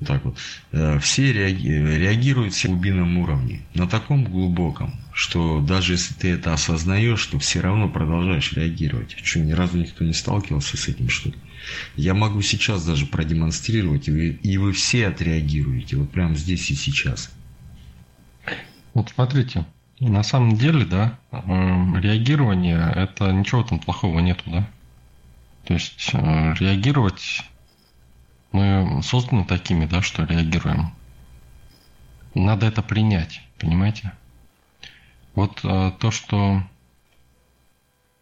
Так вот. Э, все реагируют в глубинном уровне. На таком глубоком, что даже если ты это осознаешь, то все равно продолжаешь реагировать. Что, ни разу никто не сталкивался с этим, что ли? Я могу сейчас даже продемонстрировать, и вы, и вы все отреагируете. Вот прямо здесь и сейчас. Вот смотрите, на самом деле, да, эм, реагирование, это ничего там плохого нету, да. То есть э, реагировать мы созданы такими, да, что реагируем. Надо это принять, понимаете? Вот э, то, что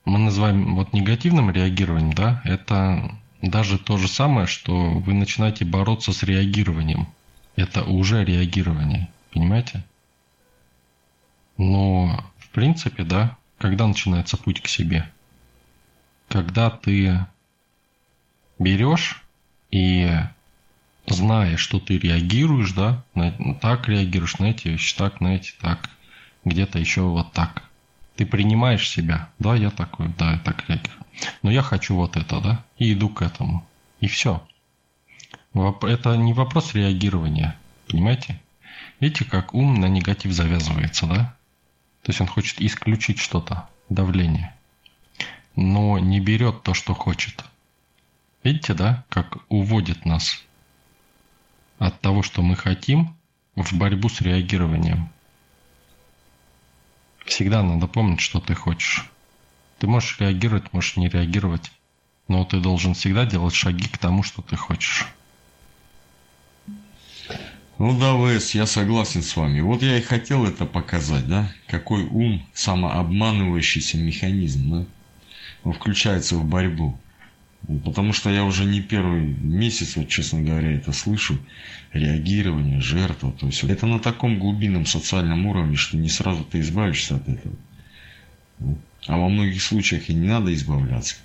мы называем вот негативным реагированием, да, это даже то же самое, что вы начинаете бороться с реагированием. Это уже реагирование, понимаете? Но, в принципе, да, когда начинается путь к себе? Когда ты берешь и зная, что ты реагируешь, да, на, так реагируешь на эти вещи, так, на эти, так, где-то еще вот так. Ты принимаешь себя, да, я такой, да, я так реагирую. Но я хочу вот это, да, и иду к этому. И все. Это не вопрос реагирования, понимаете? Видите, как ум на негатив завязывается, да? То есть он хочет исключить что-то, давление, но не берет то, что хочет. Видите, да, как уводит нас от того, что мы хотим, в борьбу с реагированием. Всегда надо помнить, что ты хочешь. Ты можешь реагировать, можешь не реагировать, но ты должен всегда делать шаги к тому, что ты хочешь. Ну да, ВС, я согласен с вами. Вот я и хотел это показать, да? Какой ум, самообманывающийся механизм, да? Он включается в борьбу. Потому что я уже не первый месяц, вот, честно говоря, это слышу. Реагирование, жертва. То есть это на таком глубинном социальном уровне, что не сразу ты избавишься от этого. А во многих случаях и не надо избавляться.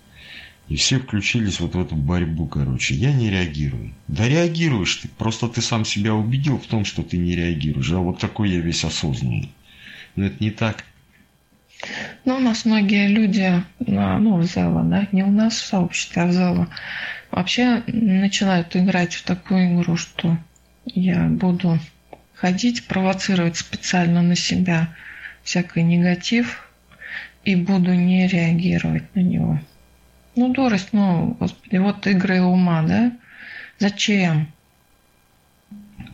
И все включились вот в эту борьбу, короче. Я не реагирую. Да реагируешь ты. Просто ты сам себя убедил в том, что ты не реагируешь. А вот такой я весь осознанный. Но это не так. Ну, у нас многие люди, ну, в Зело, да, не у нас в сообществе, а в Зело, вообще начинают играть в такую игру, что я буду ходить, провоцировать специально на себя всякий негатив и буду не реагировать на него. Ну, дурость, ну, господи, вот игры ума, да? Зачем?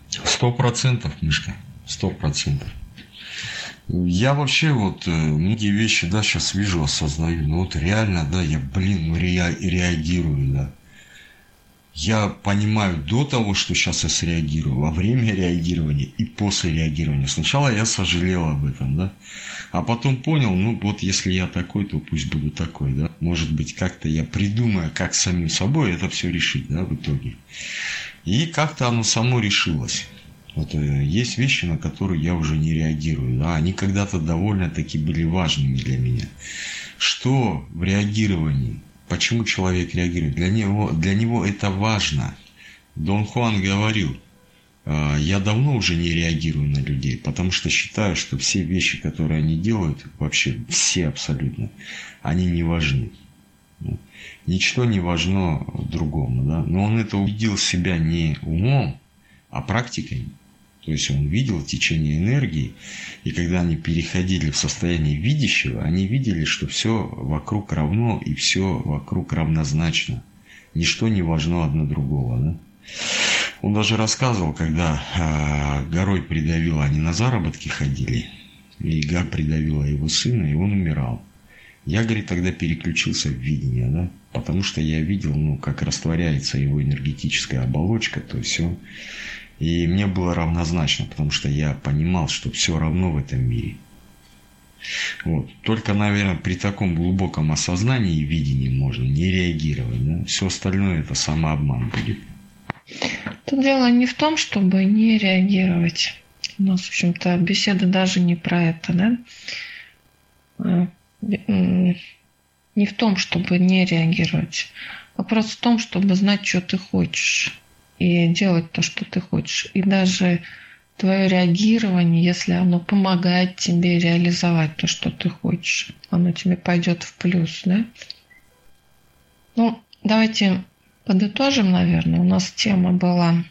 Сто процентов, Мишка, сто процентов. Я вообще вот э, многие вещи, да, сейчас вижу, осознаю. Ну вот реально, да, я, блин, ну ре, реагирую, да. Я понимаю до того, что сейчас я среагирую, во время реагирования и после реагирования. Сначала я сожалел об этом, да. А потом понял, ну вот если я такой, то пусть буду такой, да. Может быть, как-то я придумаю, как самим собой это все решить, да, в итоге. И как-то оно само решилось. Вот, э, есть вещи, на которые я уже не реагирую. Да? Они когда-то довольно-таки были важными для меня. Что в реагировании? Почему человек реагирует? Для него, для него это важно. Дон Хуан говорил, «А, я давно уже не реагирую на людей, потому что считаю, что все вещи, которые они делают, вообще все абсолютно, они не важны. Ничто не важно другому. Да? Но он это убедил себя не умом, а практикой. То есть он видел течение энергии, и когда они переходили в состояние видящего, они видели, что все вокруг равно и все вокруг равнозначно. Ничто не важно одно другого. Да? Он даже рассказывал, когда э, горой придавило, они на заработки ходили, и гор придавила его сына, и он умирал. Я, говорит, тогда переключился в видение, да, потому что я видел, ну, как растворяется его энергетическая оболочка, то есть все и мне было равнозначно, потому что я понимал, что все равно в этом мире. Вот. Только, наверное, при таком глубоком осознании и видении можно не реагировать. Да? Все остальное это самообман будет. Тут дело не в том, чтобы не реагировать. У нас, в общем-то, беседа даже не про это, да? А, не в том, чтобы не реагировать. Вопрос в том, чтобы знать, что ты хочешь и делать то, что ты хочешь. И даже твое реагирование, если оно помогает тебе реализовать то, что ты хочешь, оно тебе пойдет в плюс, да? Ну, давайте подытожим, наверное. У нас тема была,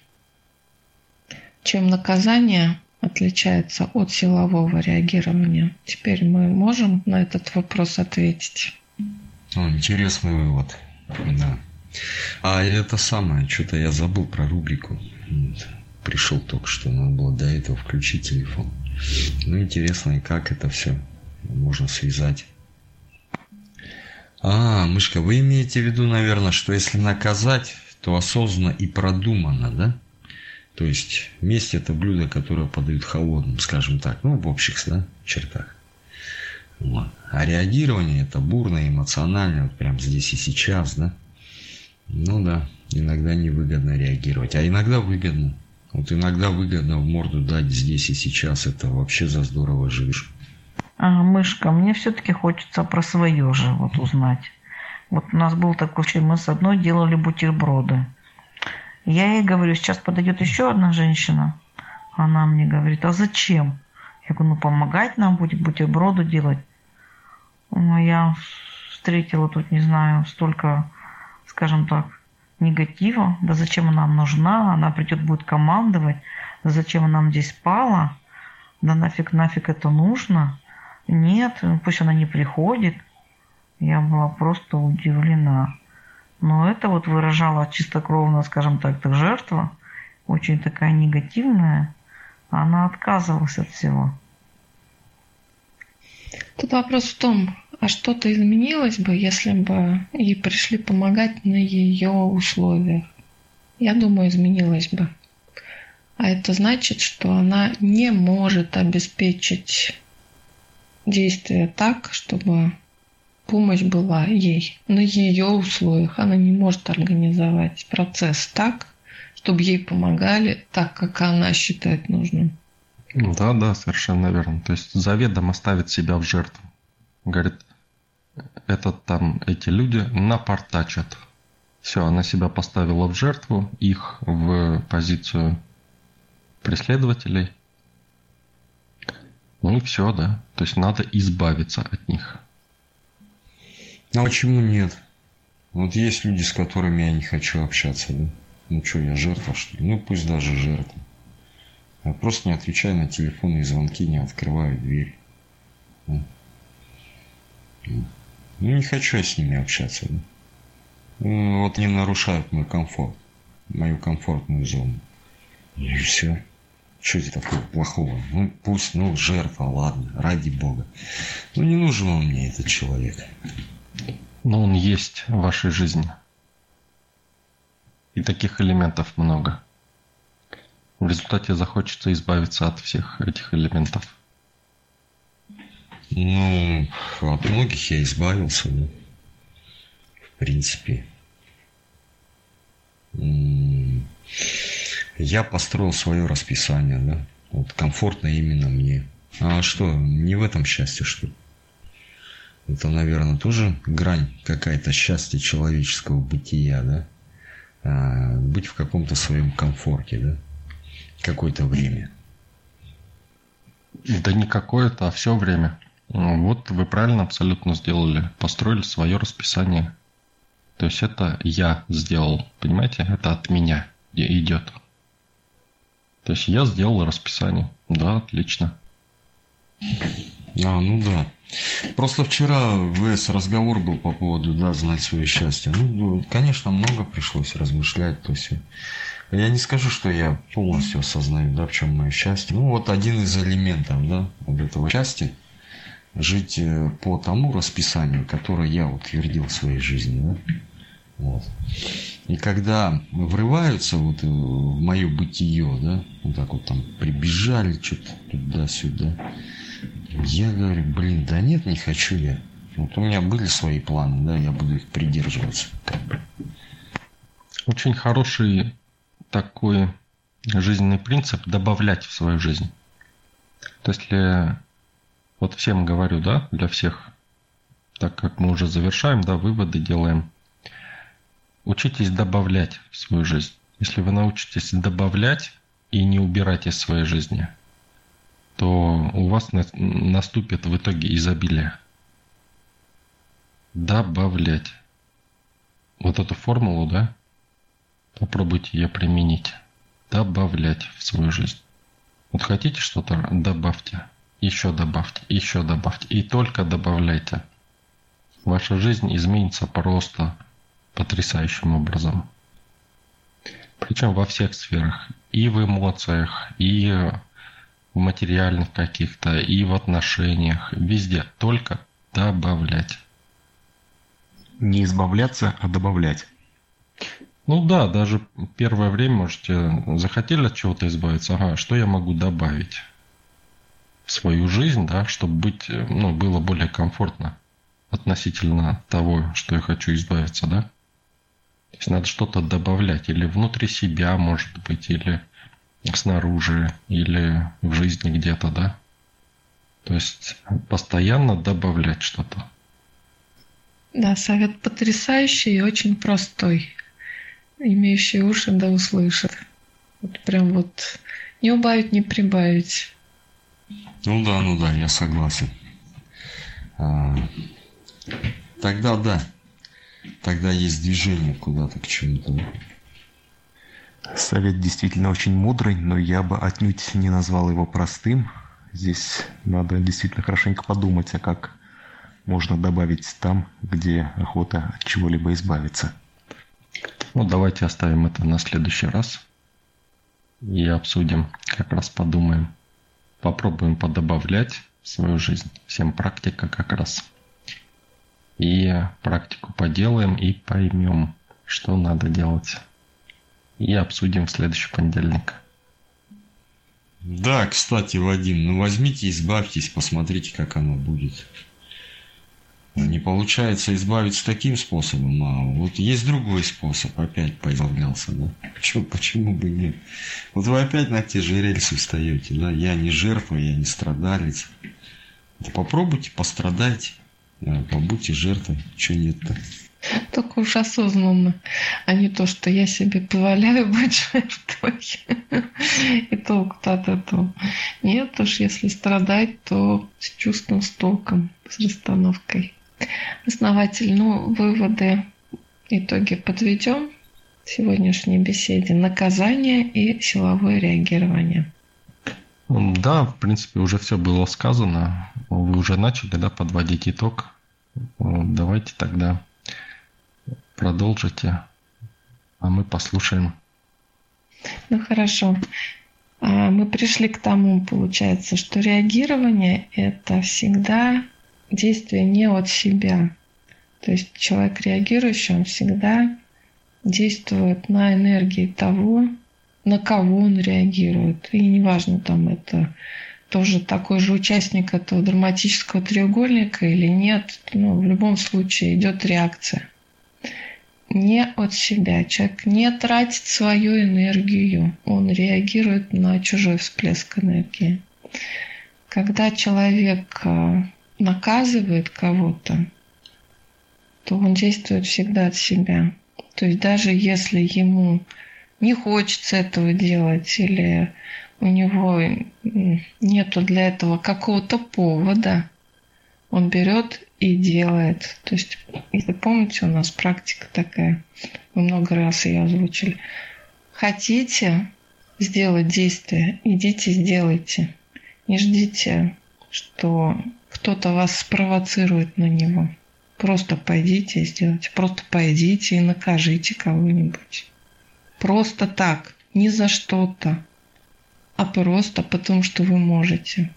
чем наказание отличается от силового реагирования. Теперь мы можем на этот вопрос ответить. О, интересный вывод. Да. А это самое, что-то я забыл про рубрику. Пришел только что, надо было до этого включить телефон. Ну, интересно, и как это все можно связать. А, мышка, вы имеете в виду, наверное, что если наказать, то осознанно и продуманно, да? То есть месть это блюдо, которое подают холодным, скажем так, ну, в общих да, чертах. Вот. А реагирование это бурное, эмоциональное, вот прям здесь и сейчас, да? Ну да, иногда невыгодно реагировать, а иногда выгодно. Вот иногда выгодно в морду дать здесь и сейчас, это вообще за здорово живешь. А, мышка, мне все-таки хочется про свое же вот узнать. Вот у нас был такой случай, мы с одной делали бутерброды. Я ей говорю, сейчас подойдет еще одна женщина. Она мне говорит, а зачем? Я говорю, ну помогать нам будет бутерброды делать. Ну, я встретила тут, не знаю, столько скажем так, негатива, да зачем она нам нужна, она придет, будет командовать, да зачем она нам здесь спала, да нафиг, нафиг это нужно, нет, пусть она не приходит. Я была просто удивлена. Но это вот выражало чистокровно, скажем так, так жертва, очень такая негативная, она отказывалась от всего. Тут вопрос в том, а что-то изменилось бы, если бы ей пришли помогать на ее условиях? Я думаю, изменилось бы. А это значит, что она не может обеспечить действие так, чтобы помощь была ей на ее условиях. Она не может организовать процесс так, чтобы ей помогали так, как она считает нужным. Да, да, совершенно верно. То есть заведомо ставит себя в жертву. Говорит, этот там, эти люди напортачат. Все, она себя поставила в жертву, их в позицию преследователей. Ну и все, да. То есть надо избавиться от них. А почему нет? Вот есть люди, с которыми я не хочу общаться, да? Ну что, я жертва, что ли? Ну пусть даже жертва. Я просто не отвечаю на телефонные звонки, не открываю дверь. Ну, не хочу я с ними общаться. Ну, вот они нарушают мой комфорт, мою комфортную зону. И все. что это такого плохого? Ну, пусть, ну, жертва, ладно, ради бога. Ну, не нужен он мне, этот человек. Но он есть в вашей жизни. И таких элементов много. В результате захочется избавиться от всех этих элементов. Ну, от многих я избавился, ну, в принципе. Я построил свое расписание, да. Вот комфортно именно мне. А что, не в этом счастье, что ли? Это, наверное, тоже грань какая-то счастья человеческого бытия, да? А, быть в каком-то своем комфорте, да? Какое-то время. Да не какое-то, а все время. Вот вы правильно абсолютно сделали. Построили свое расписание. То есть это я сделал, понимаете? Это от меня идет. То есть я сделал расписание. Да, отлично. А, ну да. Просто вчера в ВС разговор был по поводу, да, знать свое счастье. Ну, ну, конечно, много пришлось размышлять. То есть я не скажу, что я полностью осознаю, да, в чем мое счастье. Ну, вот один из элементов, да, вот этого счастья – жить э, по тому расписанию, которое я утвердил в своей жизни. Да? Вот. И когда врываются вот э, в мое бытие, да, вот так вот там прибежали что-то туда-сюда, я говорю, блин, да нет, не хочу я. Вот у меня были свои планы, да, я буду их придерживаться. Очень хороший такой жизненный принцип добавлять в свою жизнь. То есть, если вот всем говорю, да, для всех, так как мы уже завершаем, да, выводы делаем. Учитесь добавлять в свою жизнь. Если вы научитесь добавлять и не убирать из своей жизни, то у вас наступит в итоге изобилие. Добавлять. Вот эту формулу, да, попробуйте ее применить. Добавлять в свою жизнь. Вот хотите что-то, добавьте еще добавьте, еще добавьте. И только добавляйте. Ваша жизнь изменится просто потрясающим образом. Причем во всех сферах. И в эмоциях, и в материальных каких-то, и в отношениях. Везде. Только добавлять. Не избавляться, а добавлять. Ну да, даже первое время можете захотели от чего-то избавиться. Ага, что я могу добавить? Свою жизнь, да, чтобы быть, э, ну, было более комфортно относительно того, что я хочу избавиться, да. То есть надо что-то добавлять или внутри себя, может быть, или снаружи, или в жизни где-то, да. То есть постоянно добавлять что-то. Да, совет потрясающий и очень простой. Имеющие уши да услышат. Вот прям вот не убавить, не прибавить. Ну да, ну да, я согласен. А, тогда да. Тогда есть движение куда-то к чему-то. Совет действительно очень мудрый, но я бы отнюдь не назвал его простым. Здесь надо действительно хорошенько подумать, а как можно добавить там, где охота от чего-либо избавиться. Ну, давайте оставим это на следующий раз и обсудим, как раз подумаем попробуем подобавлять в свою жизнь. Всем практика как раз. И практику поделаем и поймем, что надо делать. И обсудим в следующий понедельник. Да, кстати, Вадим, ну возьмите, избавьтесь, посмотрите, как оно будет. Не получается избавиться таким способом, а вот есть другой способ, опять поизбавлялся, да? Почему, почему бы нет? Вот вы опять на те же рельсы встаете, да? Я не жертва, я не страдалец. Да попробуйте, пострадайте, побудьте жертвой, что нет-то. Только уж осознанно, а не то, что я себе позволяю *laughs* быть жертвой. И толку-то от этого. Нет уж, если страдать, то с чувством, с толком, с расстановкой. Основатель, ну, выводы, итоги подведем в сегодняшней беседе. Наказание и силовое реагирование. Да, в принципе, уже все было сказано. Вы уже начали да, подводить итог. Давайте тогда продолжите, а мы послушаем. Ну хорошо. А мы пришли к тому, получается, что реагирование – это всегда действие не от себя. То есть человек реагирующий, он всегда действует на энергии того, на кого он реагирует. И неважно, там это тоже такой же участник этого драматического треугольника или нет, ну, в любом случае идет реакция. Не от себя. Человек не тратит свою энергию. Он реагирует на чужой всплеск энергии. Когда человек э, наказывает кого-то, то он действует всегда от себя. То есть даже если ему не хочется этого делать или у него нету для этого какого-то повода, он берет и делает. То есть, если помните, у нас практика такая, мы много раз ее озвучили. Хотите сделать действие, идите сделайте. Не ждите, что кто-то вас спровоцирует на него. Просто пойдите и сделайте. Просто пойдите и накажите кого-нибудь. Просто так, не за что-то а просто потому, что вы можете.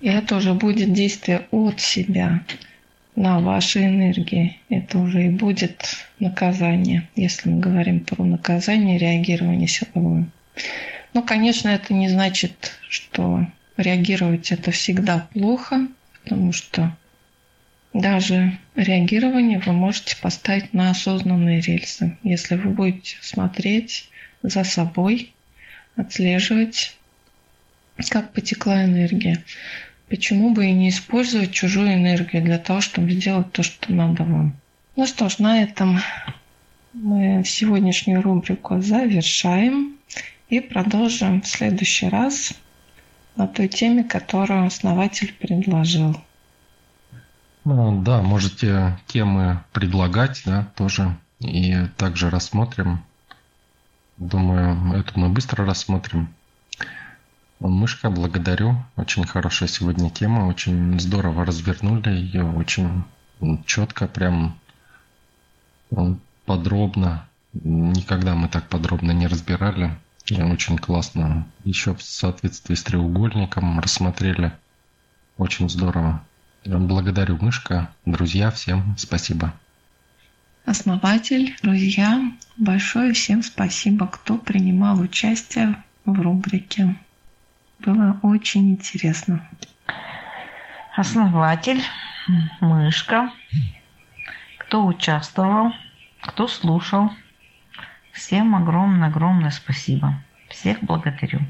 И это уже будет действие от себя на вашей энергии. Это уже и будет наказание, если мы говорим про наказание, реагирование силовое. Но, конечно, это не значит, что реагировать это всегда плохо, потому что даже реагирование вы можете поставить на осознанные рельсы. Если вы будете смотреть за собой, отслеживать, как потекла энергия. Почему бы и не использовать чужую энергию для того, чтобы сделать то, что надо вам. Ну что ж, на этом мы сегодняшнюю рубрику завершаем и продолжим в следующий раз на той теме, которую основатель предложил. Ну, да, можете темы предлагать, да, тоже. И также рассмотрим Думаю, эту мы быстро рассмотрим. Мышка, благодарю. Очень хорошая сегодня тема. Очень здорово развернули ее. Очень четко, прям подробно. Никогда мы так подробно не разбирали. И очень классно. Еще в соответствии с треугольником рассмотрели. Очень здорово. Благодарю, Мышка. Друзья, всем спасибо основатель, друзья. Большое всем спасибо, кто принимал участие в рубрике. Было очень интересно. Основатель, мышка, кто участвовал, кто слушал. Всем огромное-огромное спасибо. Всех благодарю.